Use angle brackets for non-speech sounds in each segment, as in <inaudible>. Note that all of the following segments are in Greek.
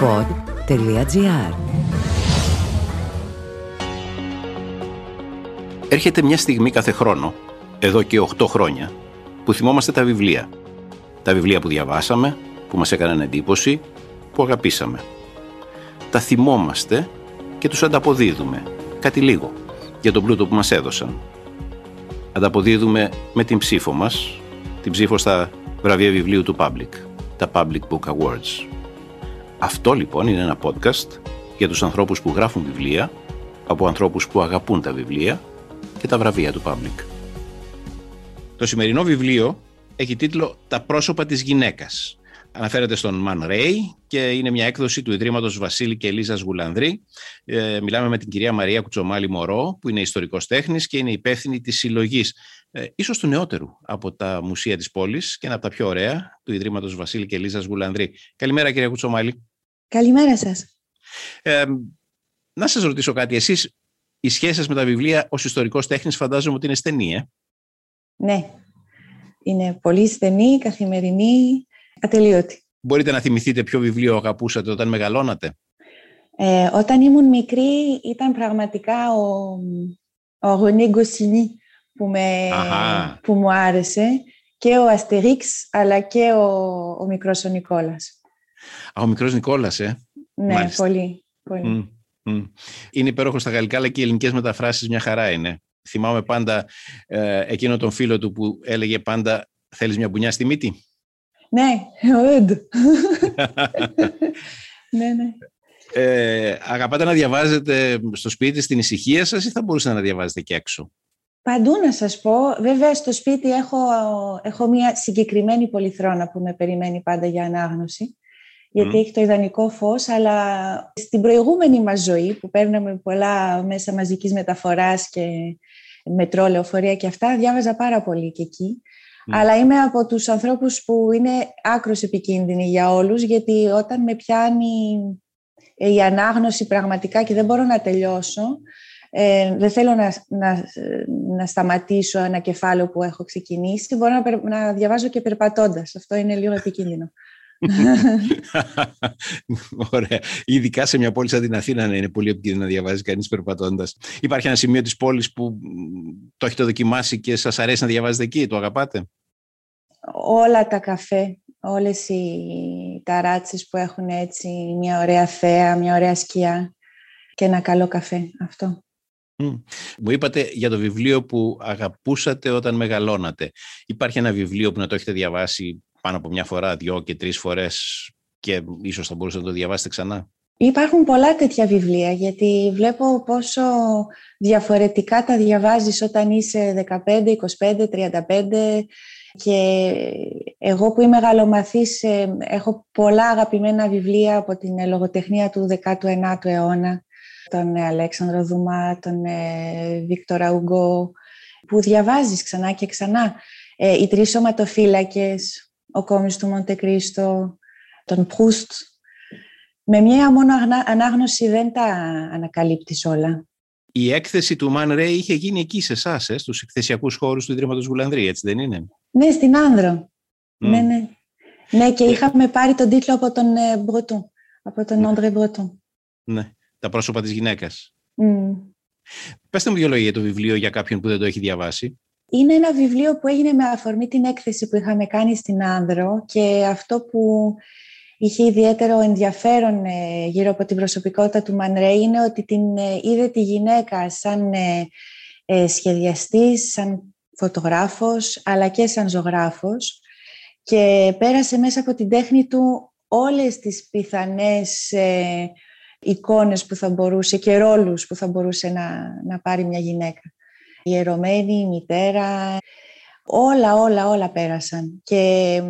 pod.gr Έρχεται μια στιγμή κάθε χρόνο, εδώ και 8 χρόνια, που θυμόμαστε τα βιβλία. Τα βιβλία που διαβάσαμε, που μας έκαναν εντύπωση, που αγαπήσαμε. Τα θυμόμαστε και τους ανταποδίδουμε, κάτι λίγο, για τον πλούτο που μας έδωσαν. Ανταποδίδουμε με την ψήφο μας, την ψήφο στα βραβεία βιβλίου του Public, τα Public Book Awards. Αυτό λοιπόν είναι ένα podcast για τους ανθρώπους που γράφουν βιβλία, από ανθρώπους που αγαπούν τα βιβλία και τα βραβεία του Public. Το σημερινό βιβλίο έχει τίτλο «Τα πρόσωπα της γυναίκας». Αναφέρεται στον Μαν Ρέι και είναι μια έκδοση του Ιδρύματος Βασίλη και Ελίζας Γουλανδρή. Ε, μιλάμε με την κυρία Μαρία Κουτσομάλη Μωρό, που είναι ιστορικός τέχνης και είναι υπεύθυνη της συλλογής, ε, ίσως του νεότερου από τα μουσεία της πόλης και ένα από τα πιο ωραία του Ιδρύματος Βασίλη και Ελίζας Γουλανδρή. Καλημέρα κυρία Κουτσομάλη. Καλημέρα σας. Ε, να σας ρωτήσω κάτι. Εσείς η σχέση σας με τα βιβλία ως ιστορικός τέχνης φαντάζομαι ότι είναι στενή, ε; Ναι. Είναι πολύ στενή, καθημερινή, ατελείωτη. Μπορείτε να θυμηθείτε ποιο βιβλίο αγαπούσατε όταν μεγαλώνατε; Ε, όταν ήμουν μικρή ήταν πραγματικά ο, ο Ρονέ που, με, που μου άρεσε και ο Αστερίξ αλλά και ο, ο μικρός ο Νικόλας. Α, ο μικρός Νικόλας, ε. Ναι, Μάλιστα. πολύ. πολύ. Είναι υπέροχο στα γαλλικά, αλλά και οι ελληνικές μεταφράσεις μια χαρά είναι. Θυμάμαι πάντα ε, εκείνο τον φίλο του που έλεγε πάντα «Θέλεις μια μπουνιά στη μύτη» Ναι, ο <laughs> ναι, ναι. Ε, αγαπάτε να διαβάζετε στο σπίτι στην ησυχία σας ή θα μπορούσατε να διαβάζετε και έξω; Παντού να σας πω. Βέβαια στο σπίτι έχω, έχω μια συγκεκριμένη πολυθρόνα που με περιμένει πάντα για ανάγνωση γιατί έχει το ιδανικό φως, αλλά στην προηγούμενη μας ζωή που παίρναμε πολλά μέσα μαζικής μεταφοράς και μετρό, λεωφορεία και αυτά, διάβαζα πάρα πολύ και εκεί. Αλλά είμαι από τους ανθρώπους που είναι άκρος επικίνδυνοι για όλους, γιατί όταν με πιάνει η ανάγνωση πραγματικά και δεν μπορώ να τελειώσω, ε, δεν θέλω να, να, να σταματήσω ένα κεφάλαιο που έχω ξεκινήσει, μπορώ να, να διαβάζω και περπατώντας. Αυτό είναι λίγο επικίνδυνο. Ωραία. Ειδικά σε μια πόλη σαν την Αθήνα να είναι πολύ επικίνδυνο να διαβάζει κανείς περπατώντας. Υπάρχει ένα σημείο της πόλης που το έχετε δοκιμάσει και σας αρέσει να διαβάζετε εκεί, το αγαπάτε; Όλα τα καφέ, όλες οι ταράτσες που έχουν έτσι μια ωραία θέα, μια ωραία σκιά και ένα καλό καφέ. Αυτό. Μου είπατε για το βιβλίο που αγαπούσατε όταν μεγαλώνατε. Υπάρχει ένα βιβλίο που να το έχετε διαβάσει πάνω από μια φορά, δυο και τρεις φορές και ίσως θα μπορούσατε να το διαβάσετε ξανά. Υπάρχουν πολλά τέτοια βιβλία, γιατί βλέπω πόσο διαφορετικά τα διαβάζεις όταν είσαι 15, 25, 35 και εγώ που είμαι γαλλομαθής ε, έχω πολλά αγαπημένα βιβλία από την λογοτεχνία του 19ου αιώνα τον Αλέξανδρο Δουμά, τον ε, Βίκτορα Ουγκό που διαβάζεις ξανά και ξανά. Ε, οι τρεις σωματοφύλακες, ο κόμις του Μοντεκρίστο, τον Προύστ. Με μια μόνο ανάγνωση δεν τα ανακαλύπτεις όλα. Η έκθεση του Μαν Ρέι είχε γίνει εκεί σε εσάς, ε, στους εκθεσιακούς χώρους του Ιδρύματος Γουλανδρή, έτσι δεν είναι; Ναι, στην Άνδρο. Ναι, ναι. Ναι, και ε. είχαμε πάρει τον τίτλο από τον Μπροτού, από τον Άντρε Μπροτού. Ναι, τα πρόσωπα της γυναίκας. Mm. Πεςτε μου δύο λόγια για το βιβλίο για κάποιον που δεν το έχει διαβάσει. Είναι ένα βιβλίο που έγινε με αφορμή την έκθεση που είχαμε κάνει στην Άνδρο και αυτό που είχε ιδιαίτερο ενδιαφέρον ε, γύρω από την προσωπικότητα του Μανρέ είναι ότι την ε, είδε τη γυναίκα σαν ε, σχεδιαστής, σαν φωτογράφος, αλλά και σαν ζωγράφος και πέρασε μέσα από την τέχνη του όλες τις πιθανές εικόνες που θα μπορούσε και ρόλους που θα μπορούσε να, να πάρει μια γυναίκα η ερωμένη, η μητέρα, όλα, όλα, όλα πέρασαν. Και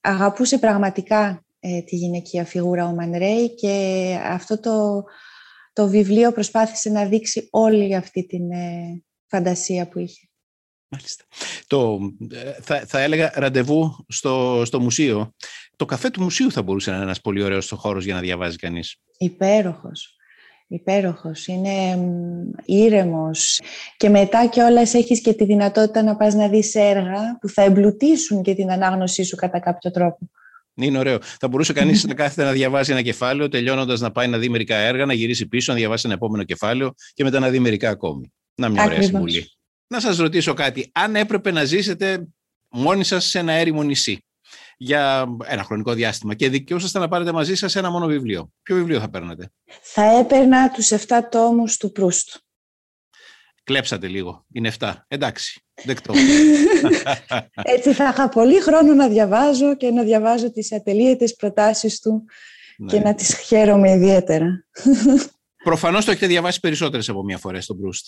αγαπούσε πραγματικά ε, τη γυναικεία φιγούρα ο Μανρέι και αυτό το, το βιβλίο προσπάθησε να δείξει όλη αυτή την ε, φαντασία που είχε. Μάλιστα. Το, ε, θα, θα έλεγα ραντεβού στο, στο μουσείο. Το καφέ του μουσείου θα μπορούσε να είναι ένας πολύ ωραίος χώρος για να διαβάζει κανείς. Υπέροχος υπέροχος, είναι ήρεμος και μετά κιόλας έχεις και τη δυνατότητα να πας να δεις έργα που θα εμπλουτίσουν και την ανάγνωσή σου κατά κάποιο τρόπο. Είναι ωραίο. Θα μπορούσε κανείς να κάθεται να διαβάσει ένα κεφάλαιο, τελειώνοντας να πάει να δει μερικά έργα, να γυρίσει πίσω, να διαβάσει ένα επόμενο κεφάλαιο και μετά να δει μερικά ακόμη. Να μια ωραία συμβουλή. Να σας ρωτήσω κάτι. Αν έπρεπε να ζήσετε μόνοι σας σε ένα έρημο νησί για ένα χρονικό διάστημα και δικαιούσατε να πάρετε μαζί σας ένα μόνο βιβλίο, ποιο βιβλίο θα παίρνατε; Θα έπαιρνα τους 7 τόμους του Προύστου. Κλέψατε λίγο. Είναι 7. Εντάξει. Δεκτό. <laughs> Έτσι θα είχα πολύ χρόνο να διαβάζω και να διαβάζω τις ατελείωτες προτάσεις του και ναι. να τις χαίρομαι ιδιαίτερα. Προφανώς το έχετε διαβάσει περισσότερες από μία φορά στον Μπρούστ.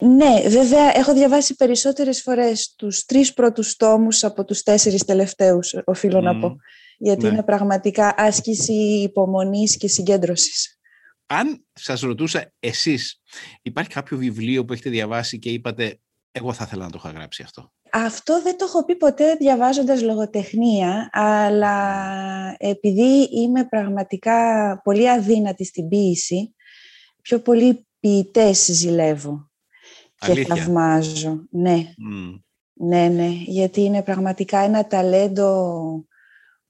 Ναι, βέβαια έχω διαβάσει περισσότερες φορές τους τρεις πρώτους τόμους από τους τέσσερις τελευταίους, οφείλω να πω. Γιατί ναι. είναι πραγματικά άσκηση υπομονής και συγκέντρωσης. Αν σας ρωτούσα εσείς, υπάρχει κάποιο βιβλίο που έχετε διαβάσει και είπατε εγώ θα ήθελα να το είχα γράψει αυτό. Αυτό δεν το έχω πει ποτέ διαβάζοντας λογοτεχνία, αλλά επειδή είμαι πραγματικά πολύ αδύνατη στην ποίηση, πιο πολύ ποιητές ζηλεύω και θαυμάζω. Ναι. ναι, ναι, γιατί είναι πραγματικά ένα ταλέντο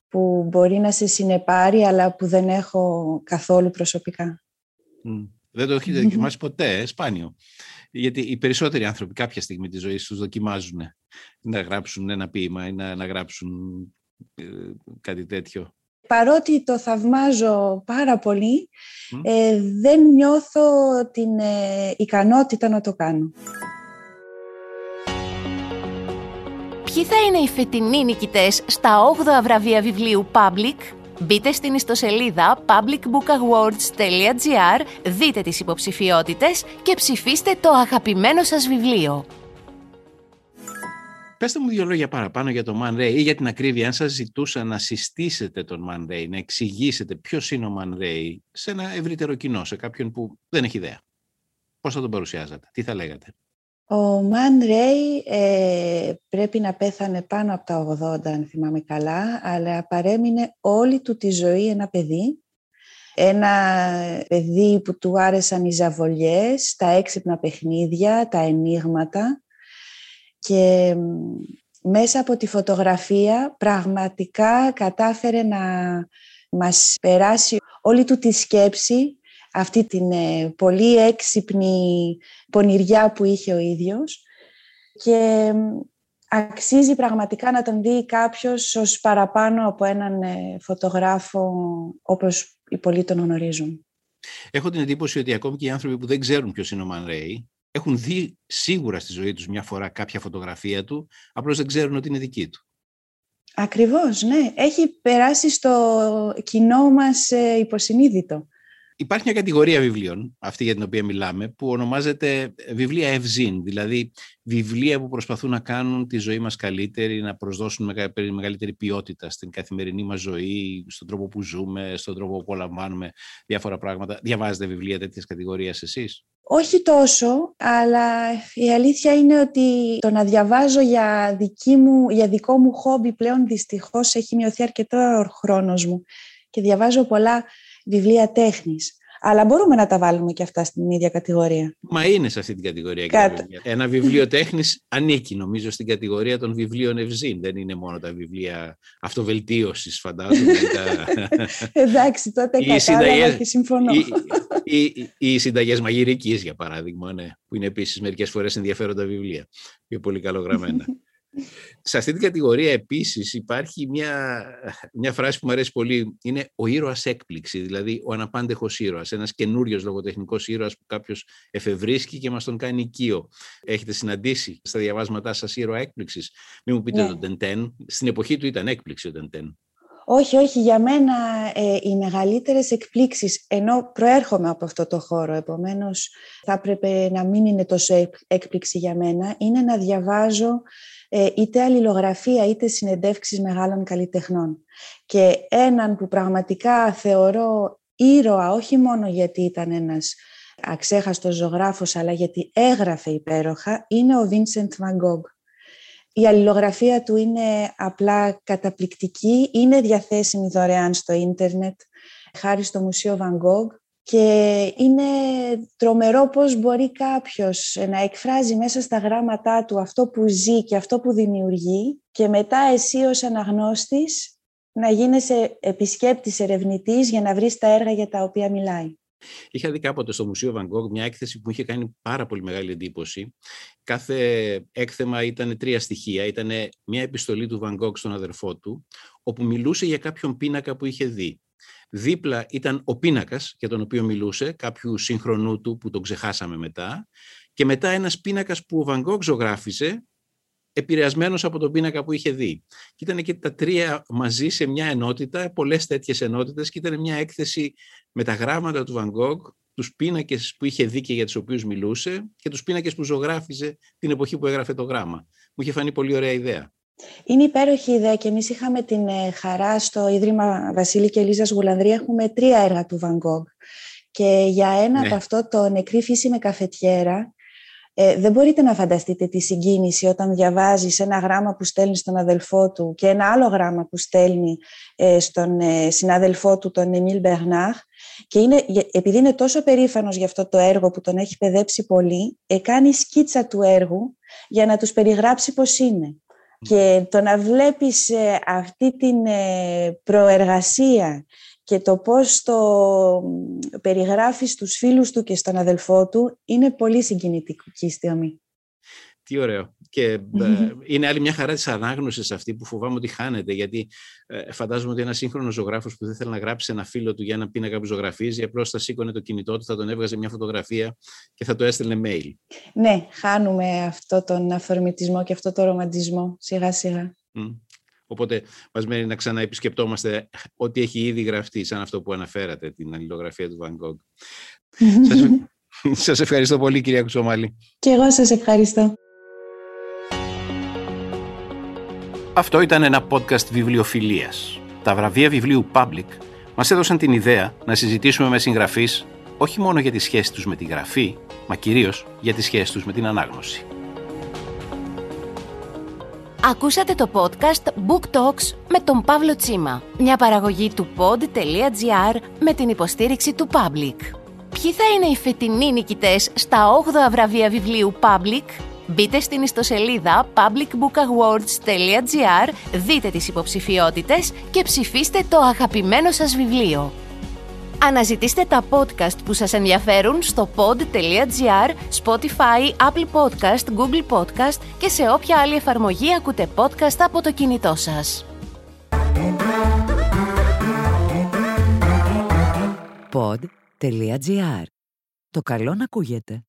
που μπορεί να σε συνεπάρει, αλλά που δεν έχω καθόλου προσωπικά. Δεν το έχετε <laughs> δοκιμάσει ποτέ, ε, σπάνιο. Γιατί οι περισσότεροι άνθρωποι κάποια στιγμή της ζωής τους δοκιμάζουν να γράψουν ένα ποίημα ή να, να γράψουν ε, κάτι τέτοιο. Παρότι το θαυμάζω πάρα πολύ, ε, δεν νιώθω την ε, ικανότητα να το κάνω. Ποιοι θα είναι οι φετινοί νικητές στα 8 βραβεία βιβλίου Public; Μπείτε στην ιστοσελίδα publicbookawards.gr, δείτε τις υποψηφιότητες και ψηφίστε το αγαπημένο σας βιβλίο. Πεςτε μου δύο λόγια παραπάνω για το Man Ray ή για την ακρίβεια, αν σας ζητούσα να συστήσετε τον Man Ray, να εξηγήσετε ποιος είναι ο Man Ray σε ένα ευρύτερο κοινό, σε κάποιον που δεν έχει ιδέα. Πώς θα τον παρουσιάζατε, τι θα λέγατε; Ο Μαν Ρέι ε, πρέπει να πέθανε πάνω από τα 80, αν θυμάμαι καλά, αλλά παρέμεινε όλη του τη ζωή ένα παιδί. Ένα παιδί που του άρεσαν οι ζαβολιές, τα έξυπνα παιχνίδια, τα ενίγματα και μέσα από τη φωτογραφία πραγματικά κατάφερε να μας περάσει όλη του τη σκέψη αυτή την ε, πολύ έξυπνη πονηριά που είχε ο ίδιος και αξίζει πραγματικά να τον δει κάποιος ως παραπάνω από έναν ε, φωτογράφο όπως οι πολλοί τον γνωρίζουν. Έχω την εντύπωση ότι ακόμη και οι άνθρωποι που δεν ξέρουν ποιος είναι ο Μαν Ρέι έχουν δει σίγουρα στη ζωή τους μια φορά κάποια φωτογραφία του, απλώς δεν ξέρουν ότι είναι δική του. Ακριβώς, ναι. Έχει περάσει στο κοινό μας ε, υποσυνείδητο. Υπάρχει μια κατηγορία βιβλίων, αυτή για την οποία μιλάμε, που ονομάζεται βιβλία ευζήν, δηλαδή βιβλία που προσπαθούν να κάνουν τη ζωή μας καλύτερη, να προσδώσουν μεγαλύτερη ποιότητα στην καθημερινή μας ζωή, στον τρόπο που ζούμε, στον τρόπο που απολαμβάνουμε διάφορα πράγματα. Διαβάζετε βιβλία τέτοιες κατηγορίες εσείς; Όχι τόσο, αλλά η αλήθεια είναι ότι το να διαβάζω για, δική μου, για δικό μου χόμπι πλέον δυστυχώς έχει μειωθεί αρκετό ο χρόνος μου και διαβάζω πολλά βιβλία τέχνης. Αλλά μπορούμε να τα βάλουμε και αυτά στην ίδια κατηγορία. Μα είναι σε αυτή την κατηγορία. Κάτω. Ένα βιβλίο τέχνης ανήκει νομίζω στην κατηγορία των βιβλίων ευζήν. Δεν είναι μόνο τα βιβλία αυτοβελτίωσης φαντάζομαι. <laughs> Εντάξει, τότε κατάλαβα και συμφωνώ. Οι, οι, οι συνταγές μαγειρικής για παράδειγμα, ναι, που είναι επίσης μερικές φορές ενδιαφέροντα βιβλία και πολύ καλογραμμένα. <laughs> Σε αυτή την κατηγορία επίσης υπάρχει μια, μια φράση που μου αρέσει πολύ. Είναι ο ήρωας έκπληξη, δηλαδή ο αναπάντεχος ήρωας. Ένας καινούριος λογοτεχνικός ήρωας που κάποιος εφευρίσκει και μας τον κάνει οικείο. Έχετε συναντήσει στα διαβάσματά σας ήρωα έκπληξης; Μην μου πείτε ναι. τον Τεντέν. Στην εποχή του ήταν έκπληξη ο Τεντέν. Όχι, όχι. Για μένα ε, οι μεγαλύτερες εκπλήξεις, ενώ προέρχομαι από αυτό το χώρο, επομένως θα έπρεπε να μην είναι τόσο έκπληξη για μένα, είναι να διαβάζω ε, είτε αλληλογραφία είτε συνεντεύξεις μεγάλων καλλιτεχνών. Και έναν που πραγματικά θεωρώ ήρωα όχι μόνο γιατί ήταν ένας αξέχαστος ζωγράφος αλλά γιατί έγραφε υπέροχα είναι ο Vincent Van Gogh. Η αλληλογραφία του είναι απλά καταπληκτική, είναι διαθέσιμη δωρεάν στο ίντερνετ χάρη στο Μουσείο Van Gogh και είναι τρομερό πώς μπορεί κάποιος να εκφράζει μέσα στα γράμματά του αυτό που ζει και αυτό που δημιουργεί και μετά εσύ ως αναγνώστης να γίνεσαι επισκέπτης ερευνητής για να βρεις τα έργα για τα οποία μιλάει. Είχα δει κάποτε στο Μουσείο Van μια έκθεση που είχε κάνει πάρα πολύ μεγάλη εντύπωση. Κάθε έκθεμα ήταν τρία στοιχεία. Ήταν μια επιστολή του Van στον αδερφό του, όπου μιλούσε για κάποιον πίνακα που είχε δει. Δίπλα ήταν ο πίνακας για τον οποίο μιλούσε, κάποιου σύγχρονού του που τον ξεχάσαμε μετά. Και μετά ένας πίνακας που ο Van ζωγράφιζε επηρεασμένος από τον πίνακα που είχε δει. Και ήταν και τα τρία μαζί σε μια ενότητα, πολλές τέτοιες ενότητες, και ήταν μια έκθεση με τα γράμματα του Van Gogh, τους πίνακες που είχε δει και για τους οποίους μιλούσε και τους πίνακες που ζωγράφιζε την εποχή που έγραφε το γράμμα. Μου είχε φανεί πολύ ωραία ιδέα. Είναι υπέροχη ιδέα και εμείς είχαμε την ε, χαρά στο Ίδρυμα Βασίλη και Ελίζας Γουλανδρία. Έχουμε τρία έργα του Van Gogh. Και για ένα ναι. από αυτό το νεκρή φύση με καφετιέρα, ε, δεν μπορείτε να φανταστείτε τη συγκίνηση όταν διαβάζεις ένα γράμμα που στέλνει στον αδελφό του και ένα άλλο γράμμα που στέλνει ε, στον ε, συνάδελφό του, τον Εμίλ Μπερνάχ. Και είναι, επειδή είναι τόσο περήφανος για αυτό το έργο που τον έχει παιδέψει πολύ, ε, κάνει σκίτσα του έργου για να τους περιγράψει πώς είναι. Και το να βλέπεις ε, αυτή την προεργασία και το πώς το περιγράφεις στους φίλους του και στον αδελφό του είναι πολύ συγκινητική στιγμή. Τι ωραίο. Και ε, είναι άλλη μια χαρά της ανάγνωσης αυτή που φοβάμαι ότι χάνεται. Γιατί ε, φαντάζομαι ότι ένα σύγχρονος ζωγράφος που δεν θέλει να γράψει ένα φίλο του για ένα πίνακα που ζωγραφίζει, απλώς θα σήκωνε το κινητό του, θα τον έβγαζε μια φωτογραφία και θα το έστελνε mail. Ναι, χάνουμε αυτό τον αφορμητισμό και αυτό το ρομαντισμό σιγά-σιγά. Οπότε μας μένει να ξαναεπισκεπτόμαστε ό,τι έχει ήδη γραφτεί, σαν αυτό που αναφέρατε, την αλληλογραφία του Van Gogh. <laughs> σας, ευχαριστώ πολύ κυρία Κουτσομάλη. Και εγώ σας ευχαριστώ. Αυτό ήταν ένα podcast βιβλιοφιλίας. Τα βραβεία βιβλίου Public μας έδωσαν την ιδέα να συζητήσουμε με συγγραφείς όχι μόνο για τη σχέση τους με τη γραφή, μα κυρίως για τη σχέση τους με την ανάγνωση. Ακούσατε το podcast Book Talks με τον Παύλο Τσίμα, μια παραγωγή του pod.gr με την υποστήριξη του Public. Ποιοι θα είναι οι φετινοί νικητές στα 8 βραβεία βιβλίου Public? Μπείτε στην ιστοσελίδα publicbookawards.gr, δείτε τις υποψηφιότητες και ψηφίστε το αγαπημένο σας βιβλίο. Αναζητήστε τα podcast που σας ενδιαφέρουν στο pod.gr, Spotify, Apple Podcast, Google Podcast και σε όποια άλλη εφαρμογή ακούτε podcast από το κινητό σας. Pod.gr. Το καλό να ακούγεται.